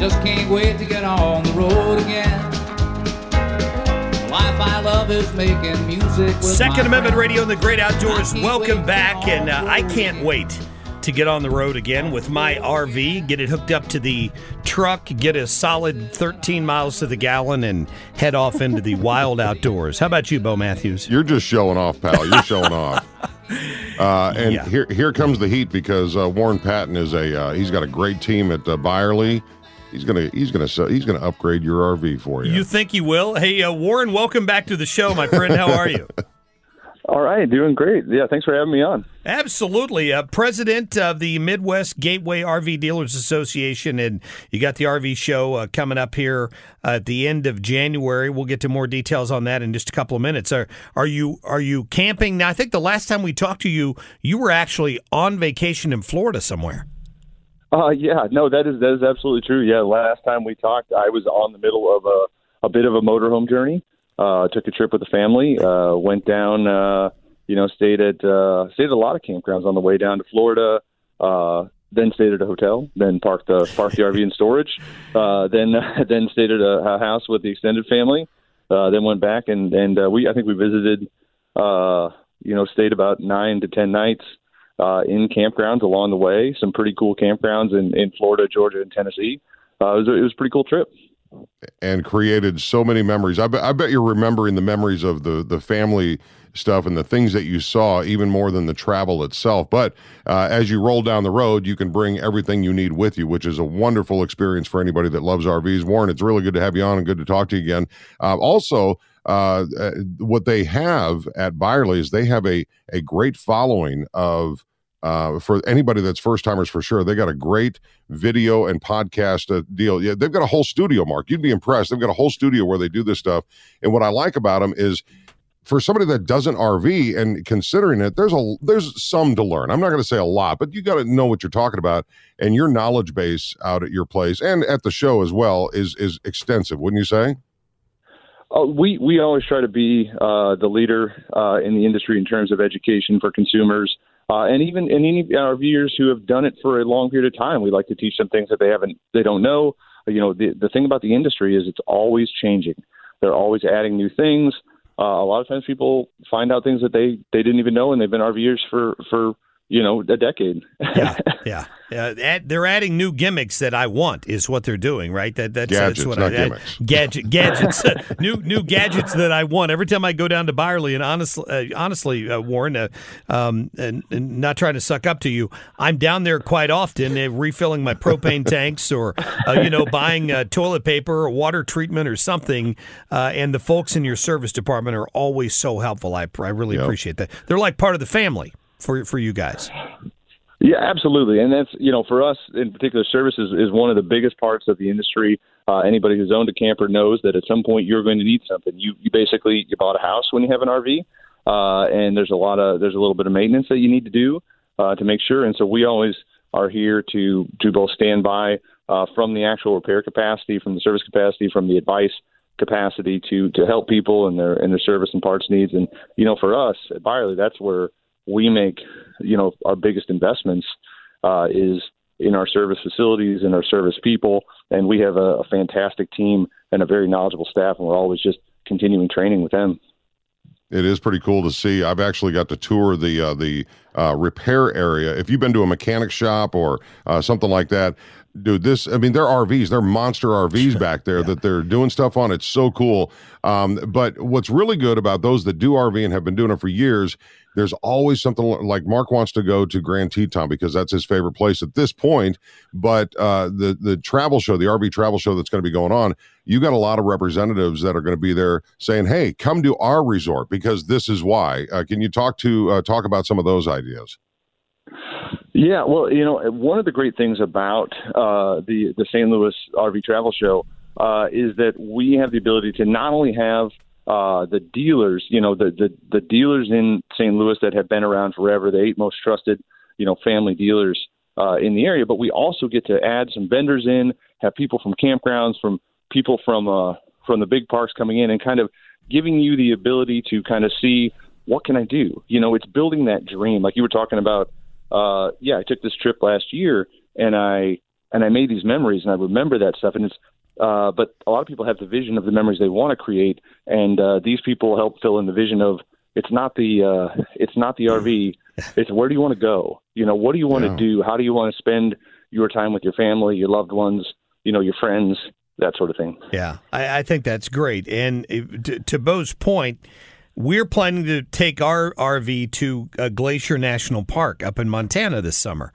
Just can't wait to get on the road again. Life I love is making music with Second my Amendment friends. Radio and the Great Outdoors. Welcome back, and uh, I can't again. wait to get on the road again with my RV, get it hooked up to the truck, get a solid 13 miles to the gallon, and head off into the wild outdoors. How about you, Bo Matthews? You're just showing off, pal. You're showing off. Uh, and Yeah. here, here comes the heat because uh, Warren Patton is a uh, he's got a great team at uh, Byerly. He's gonna he's gonna sell- he's gonna upgrade your RV for you. You think he will? Hey, uh, Warren, welcome back to the show, my friend. How are you? All right, doing great. Yeah, thanks for having me on. Absolutely. Uh, president of the Midwest Gateway RV Dealers Association, and you got the RV show uh, coming up here uh, at the end of January. We'll get to more details on that in just a couple of minutes. Are are you are you camping now? I think the last time we talked to you, you were actually on vacation in Florida somewhere. Uh, yeah, no, that is that is absolutely true. Yeah, last time we talked, I was on the middle of a a bit of a motorhome journey. Uh, took a trip with the family. Uh, went down. Uh, you know, stayed at uh, stayed at a lot of campgrounds on the way down to Florida. Uh, then stayed at a hotel. Then parked the parked the RV in storage. Uh, then then stayed at a, a house with the extended family. Uh, then went back and and uh, we I think we visited. Uh, you know, stayed about nine to ten nights uh, in campgrounds along the way. Some pretty cool campgrounds in, in Florida, Georgia, and Tennessee. Uh, it was a, it was a pretty cool trip. and created so many memories. I, bet I bet you're remembering the memories of the the family stuff and the things that you saw even more than the travel itself. But uh, as you roll down the road, you can bring everything you need with you, which is a wonderful experience for anybody that loves RVs. Warren, it's really good to have you on and good to talk to you again. Uh, also. Uh, uh, what they have at Byerly is they have a a great following of uh, for anybody that's first timers for sure. They got a great video and podcast uh, deal. Yeah, they've got a whole studio, Mark. You'd be impressed. They've got a whole studio where they do this stuff. And what I like about them is for somebody that doesn't RV and considering it, there's a there's some to learn. I'm not going to say a lot, but you got to know what you're talking about, and your knowledge base out at your place and at the show as well is is extensive, wouldn't you say? Uh, we we always try to be uh, the leader uh, in the industry in terms of education for consumers, uh, and even and any of our viewers who have done it for a long period of time. We like to teach them things that they haven't, they don't know. You know, the the thing about the industry is it's always changing. They're always adding new things. Uh, a lot of times, people find out things that they they didn't even know, and they've been RVers for for you know a decade. Yeah, yeah. Uh, add, they're adding new gimmicks that I want is what they're doing, right? That that's, Gadgets, that's what not I, gimmicks. gadget gadgets, uh, new new gadgets that I want. Every time I go down to Byerly, and honestly, uh, honestly, uh, Warren, uh, um, and, and not trying to suck up to you, I'm down there quite often, uh, refilling my propane tanks, or uh, you know, buying uh, toilet paper or water treatment or something. Uh, and the folks in your service department are always so helpful. I I really Yep. appreciate that. They're like part of the family for for you guys. Yeah, absolutely, and that's you know for us in particular, services is one of the biggest parts of the industry. Uh, anybody who's owned a camper knows that at some point you're going to need something. You you basically you bought a house when you have an RV, uh, and there's a lot of there's a little bit of maintenance that you need to do uh, to make sure. And so we always are here to to both stand by uh, from the actual repair capacity, from the service capacity, from the advice capacity to to help people and their and their service and parts needs. And you know, for us at Byerly, that's where we make you know our biggest investments uh, is in our service facilities and our service people. And we have a, a fantastic team and a very knowledgeable staff, and we're always just continuing training with them. It is pretty cool to see. I've actually got to tour the uh, the uh, repair area. If you've been to a mechanic shop or uh, something like that, dude, this I mean, they're RVs, they're monster RVs back there yeah. that they're doing stuff on. It's so cool. Um, but what's really good about those that do RV and have been doing it for years there's always something like Mark wants to go to Grand Teton because that's his favorite place at this point. But uh, the the travel show, the RV travel show that's going to be going on, you got a lot of representatives that are going to be there saying, "Hey, come to our resort because this is why." Uh, can you talk to uh, talk about some of those ideas? Yeah, well, you know, one of the great things about uh, the the St. Louis RV Travel Show uh, is that we have the ability to not only have uh, the dealers, you know, the, the the dealers in St. Louis that have been around forever, the eight most trusted, you know, family dealers uh, in the area. But we also get to add some vendors in, have people from campgrounds, from people from uh, from the big parks coming in, and kind of giving you the ability to kind of see what can I do. You know, it's building that dream, like you were talking about. Uh, yeah, I took this trip last year, and I and I made these memories, and I remember that stuff, and it's uh, but a lot of people have the vision of the memories they want to create, and uh, these people help fill in the vision of it's not the uh, it's not the RV, it's where do you want to go? You know, what do you want yeah. to do? How do you want to spend your time with your family, your loved ones, you know, your friends, that sort of thing. Yeah, I, I think that's great. And to, to Bo's point, we're planning to take our RV to uh, Glacier National Park up in Montana this summer.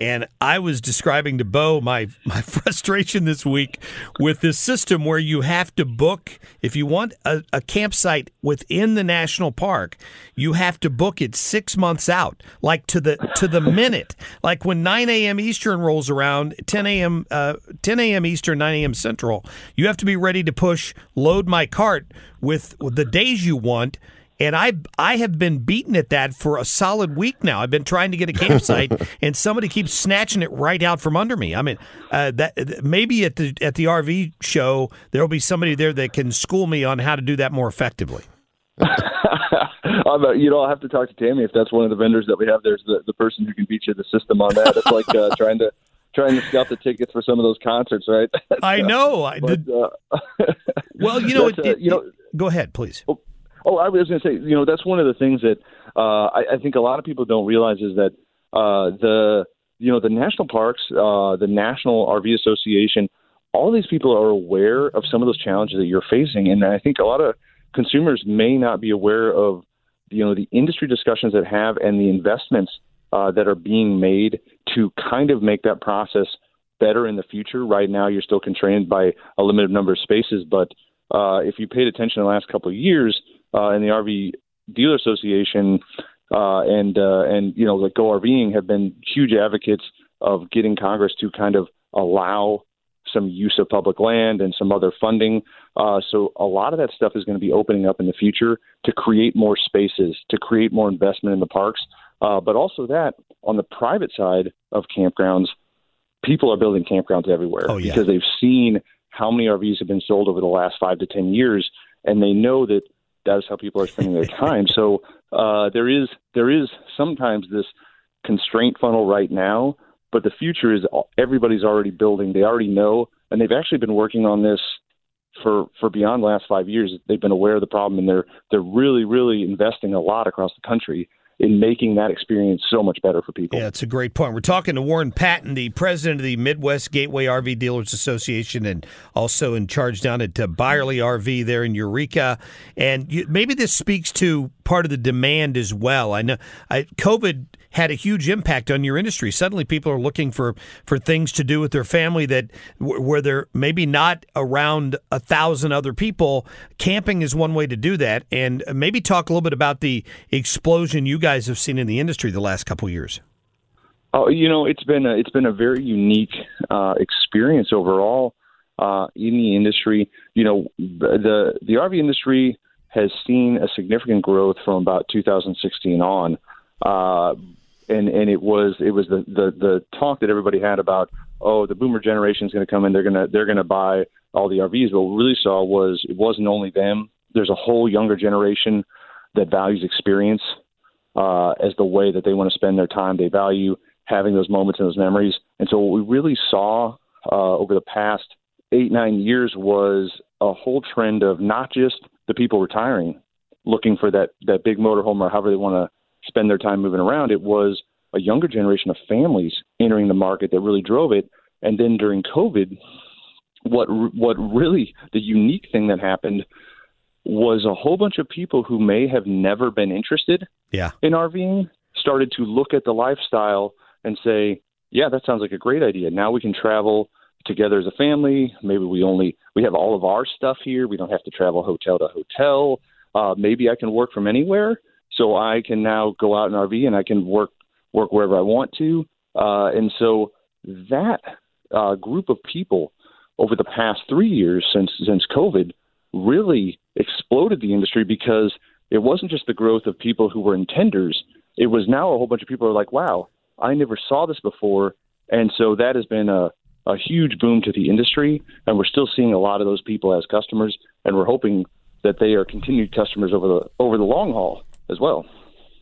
And I was describing to Bo my, my frustration this week with this system where you have to book, if you want a, a, campsite within the national park, you have to book it six months out, like to the to the minute. Like when 9 a.m. Eastern rolls around, 10 a.m. Uh, 10 a.m. Eastern, 9 a.m. Central, you have to be ready to push load my cart with, with the days you want and I I have been beaten at that for a solid week now. I've been trying to get a campsite, and somebody keeps snatching it right out from under me. I mean, uh, that maybe at the at the RV show there will be somebody there that can school me on how to do that more effectively. you know, I'll have to talk to Tammy if that's one of the vendors that we have. There's the the person who can beat you the system on that. It's like uh, trying to trying to scout the tickets for some of those concerts, right? I know. I did. Uh, well, you know, it, it, you know. Go ahead, please. Well, Oh, I was going to say, you know, that's one of the things that uh, I, I think a lot of people don't realize is that uh, the you know the national parks, uh, the National RV Association, all these people are aware of some of those challenges that you're facing, and I think a lot of consumers may not be aware of you know the industry discussions that have and the investments uh, that are being made to kind of make that process better in the future. Right now, you're still constrained by a limited number of spaces, but uh, if you paid attention in the last couple of years, uh, and the RV Dealer Association uh, and uh, and you know like Go RVing have been huge advocates of getting Congress to kind of allow some use of public land and some other funding. Uh, so a lot of that stuff is going to be opening up in the future to create more spaces, to create more investment in the parks. Uh, but also that on the private side of campgrounds, people are building campgrounds everywhere oh, yeah. because they've seen how many RVs have been sold over the last five to ten years, and they know that that is how people are spending their time. So uh, there is there is sometimes this constraint funnel right now, but the future is everybody's already building. They already know, and they've actually been working on this for for beyond the last five years. They've been aware of the problem, and they're they're really really investing a lot across the country in making that experience so much better for people. Yeah, it's a great point. We're talking to Warren Patton, the president of the Midwest Gateway RV Dealers Association, and also in charge down at uh, Byerly RV there in Eureka. And you, maybe this speaks to part of the demand as well. I know I, COVID had a huge impact on your industry. Suddenly, people are looking for for things to do with their family that where they're maybe not around a thousand other people. Camping is one way to do that, and maybe talk a little bit about the explosion you guys have seen in the industry the last couple years. Oh, you know, it's been a, it's been a very unique uh, experience overall uh, in the industry. You know, the the RV industry has seen a significant growth from about 2016 on. Uh, and and it was it was the the the talk that everybody had about oh the boomer generation is going to come in they're going to they're going to buy all the RVs. What we really saw was it wasn't only them. There's a whole younger generation that values experience uh, as the way that they want to spend their time. They value having those moments and those memories. And so what we really saw uh, over the past eight nine years was a whole trend of not just the people retiring looking for that that big motorhome or however they want to spend their time moving around. It was a younger generation of families entering the market that really drove it. And then during COVID, what what really the unique thing that happened was a whole bunch of people who may have never been interested yeah. in RVing started to look at the lifestyle and say, "Yeah, that sounds like a great idea. Now we can travel together as a family. Maybe we only we have all of our stuff here. We don't have to travel hotel to hotel. Uh, maybe I can work from anywhere, so I can now go out in RV and I can work work wherever I want to. Uh, and so that uh, group of people over the past three years since since COVID really exploded the industry because it wasn't just the growth of people who were intenders. It was now a whole bunch of people are like, wow, I never saw this before. And so that has been a, a huge boom to the industry. And we're still seeing a lot of those people as customers. And we're hoping that they are continued customers over the over the long haul as well.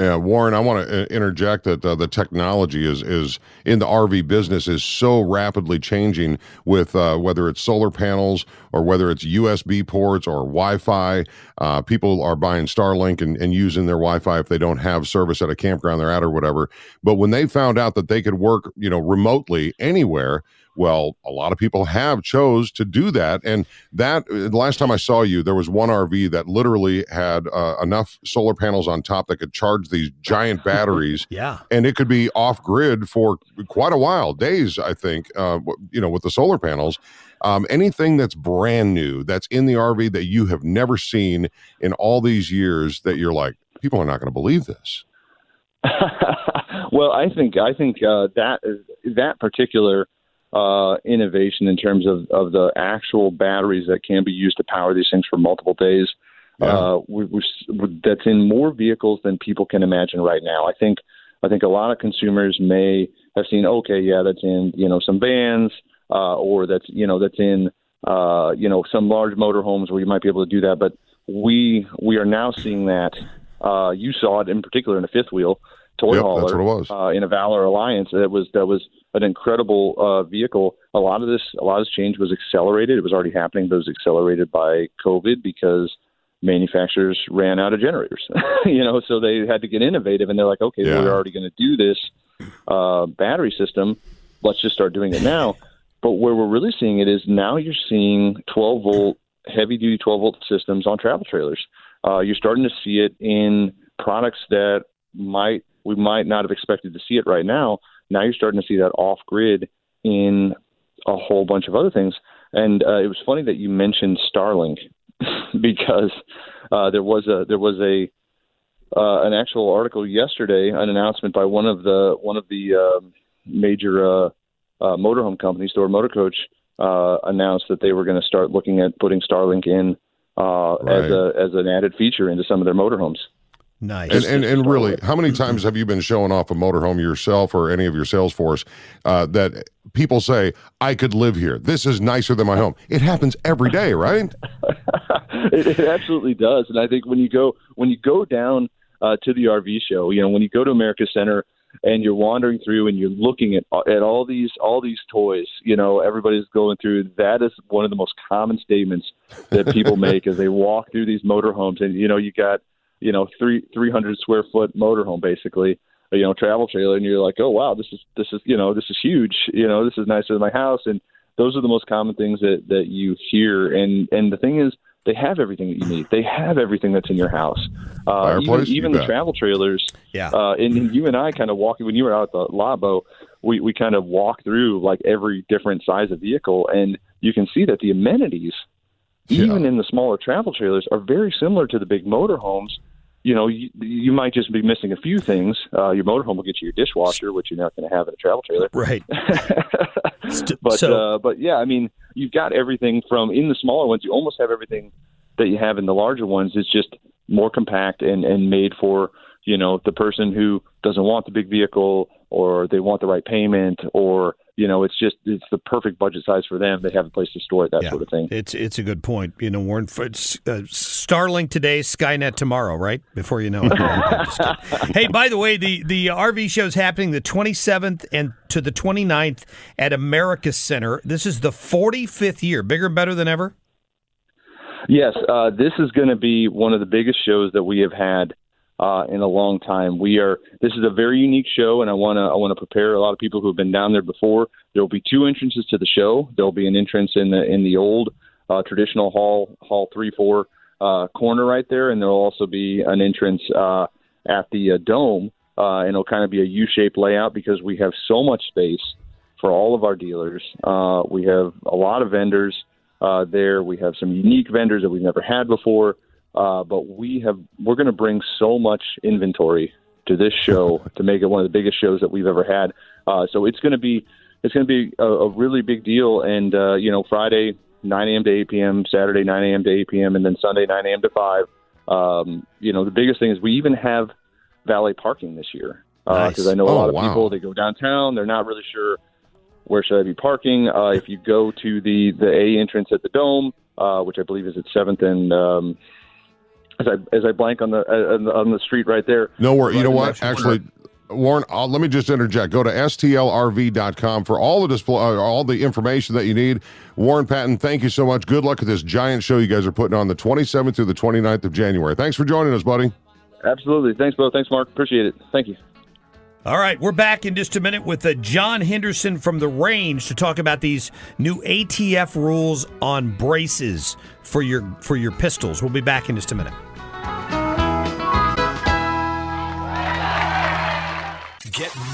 Yeah, Warren, I want to uh, interject that uh, the technology is is in the RV business is so rapidly changing with uh, whether it's solar panels or whether it's USB ports or Wi-Fi. Uh, people are buying Starlink and, and using their Wi-Fi if they don't have service at a campground they're at or whatever. But when they found out that they could work, you know, remotely anywhere, well, a lot of people have chose to do that. And that the last time I saw you, there was one RV that literally had uh, enough solar panels on top that could charge these giant batteries. yeah. And it could be off grid for quite a while, days, I think, uh, you know, with the solar panels. Um, anything that's brand new, that's in the RV that you have never seen in all these years that you're like, people are not going to believe this. well, I think I think uh, that that particular uh, innovation in terms of, of the actual batteries that can be used to power these things for multiple days. Yeah. Uh, we, we, that's in more vehicles than people can imagine right now. I think I think a lot of consumers may have seen, okay, yeah, that's in you know some vans, uh, or that's you know that's in uh, you know some large motorhomes where you might be able to do that. But we we are now seeing that. Uh, you saw it in particular in a fifth wheel toy yep, hauler that's what it was. Uh, in a Valor Alliance. That was that was an incredible uh, vehicle. A lot of this a lot of this change was accelerated. It was already happening, but it was accelerated by COVID because manufacturers ran out of generators. you know, so they had to get innovative, and they're like, okay, Yeah. we're already going to do this uh, battery system. Let's just start doing it now. But where we're really seeing it is now you're seeing 12 volt, heavy duty 12 volt systems on travel trailers. Uh, you're starting to see it in products that might we might not have expected to see it right now. Now you're starting to see that off grid in a whole bunch of other things. And uh, it was funny that you mentioned Starlink because uh, there was a there was a uh, an actual article yesterday, an announcement by one of the one of the um major uh, uh, motorhome companies, Thor Motor Coach, uh, announced that they were going to start looking at putting Starlink in uh, Right. as a as an added feature into some of their motorhomes. Nice. And, and and really, how many times have you been showing off a motorhome yourself or any of your sales force uh, that people say, "I could live here. This is nicer than my home." It happens every day, right? it, it absolutely does, and I think when you go when you go down uh, to the RV show, you know, when you go to America Center and you're wandering through and you're looking at at all these all these toys, you know, everybody's going through. That is one of the most common statements that people make as they walk through these motorhomes, and you know, you got you know three three hundred square foot motorhome basically. You know, travel trailer, and you're like, oh wow, this is this is you know this is huge. You know, this is nicer than my house, and those are the most common things that that you hear. And and the thing is, they have everything that you need. They have everything that's in your house. Uh, even even the bet. travel trailers. Yeah. Uh, and, and you and I kind of walking when you were out at the Labo, we we kind of walk through like every different size of vehicle, and you can see that the amenities, even in the smaller travel trailers, are very similar to the big motorhomes. You know, you, you might just be missing a few things. Uh, your motorhome will get you your dishwasher, which you're not going to have in a travel trailer. Right. but so- uh, but yeah, I mean, you've got everything from in the smaller ones. You almost have everything that you have in the larger ones. It's just more compact and and made for you know the person who doesn't want the big vehicle or they want the right payment or you know, it's just it's the perfect budget size for them. They have a place to store it, that Yeah. sort of thing. It's it's a good point. You know, Warren. uh, Starlink today, Skynet tomorrow, right? Before you know it. I'm just kidding. hey, by the way, the the RV show is happening the 27th and to the 29th at America Center. This is the 45th year. Bigger and better than ever. Yes, uh, this is going to be one of the biggest shows that we have had uh, in a long time. We are. This is a very unique show, and I want to. I want to prepare a lot of people who have been down there before. There will be two entrances to the show. There will be an entrance in the in the old uh, traditional hall, hall three four uh, corner right there, and there will also be an entrance uh, at the uh, dome, uh, and it'll kind of be a U-shaped layout because we have so much space for all of our dealers. Uh, we have a lot of vendors uh, there. We have some unique vendors that we've never had before. Uh, but we have we're going to bring so much inventory to this show to make it one of the biggest shows that we've ever had. Uh, so it's going to be it's going to be a, a really big deal. And uh, you know, Friday 9 a.m. to 8 p.m., Saturday 9 a.m. to 8 p.m., and then Sunday 9 a.m. to 5. Um, you know, the biggest thing is we even have valet parking this year because Nice. I know a Oh, lot of wow. people they go downtown, they're not really sure where should I be parking. Uh, if you go to the the A entrance at the Dome, uh, which I believe is at Seventh and um, as I as I blank on the uh, on the- street right there. No worry. You know Right in what? that Actually, Warren, uh, let me just interject. Go to stlrv.com for all the display, uh, all the information that you need. Warren Patton, thank you so much. Good luck with this giant show you guys are putting on the 27th through the 29th of January. Thanks for joining us, buddy. Absolutely. Thanks, Bo. Thanks, Mark. Appreciate it. Thank you. All right, we're back in just a minute with uh, John Henderson from the range to talk about these new ATF rules on braces for your for your pistols. We'll be back in just a minute.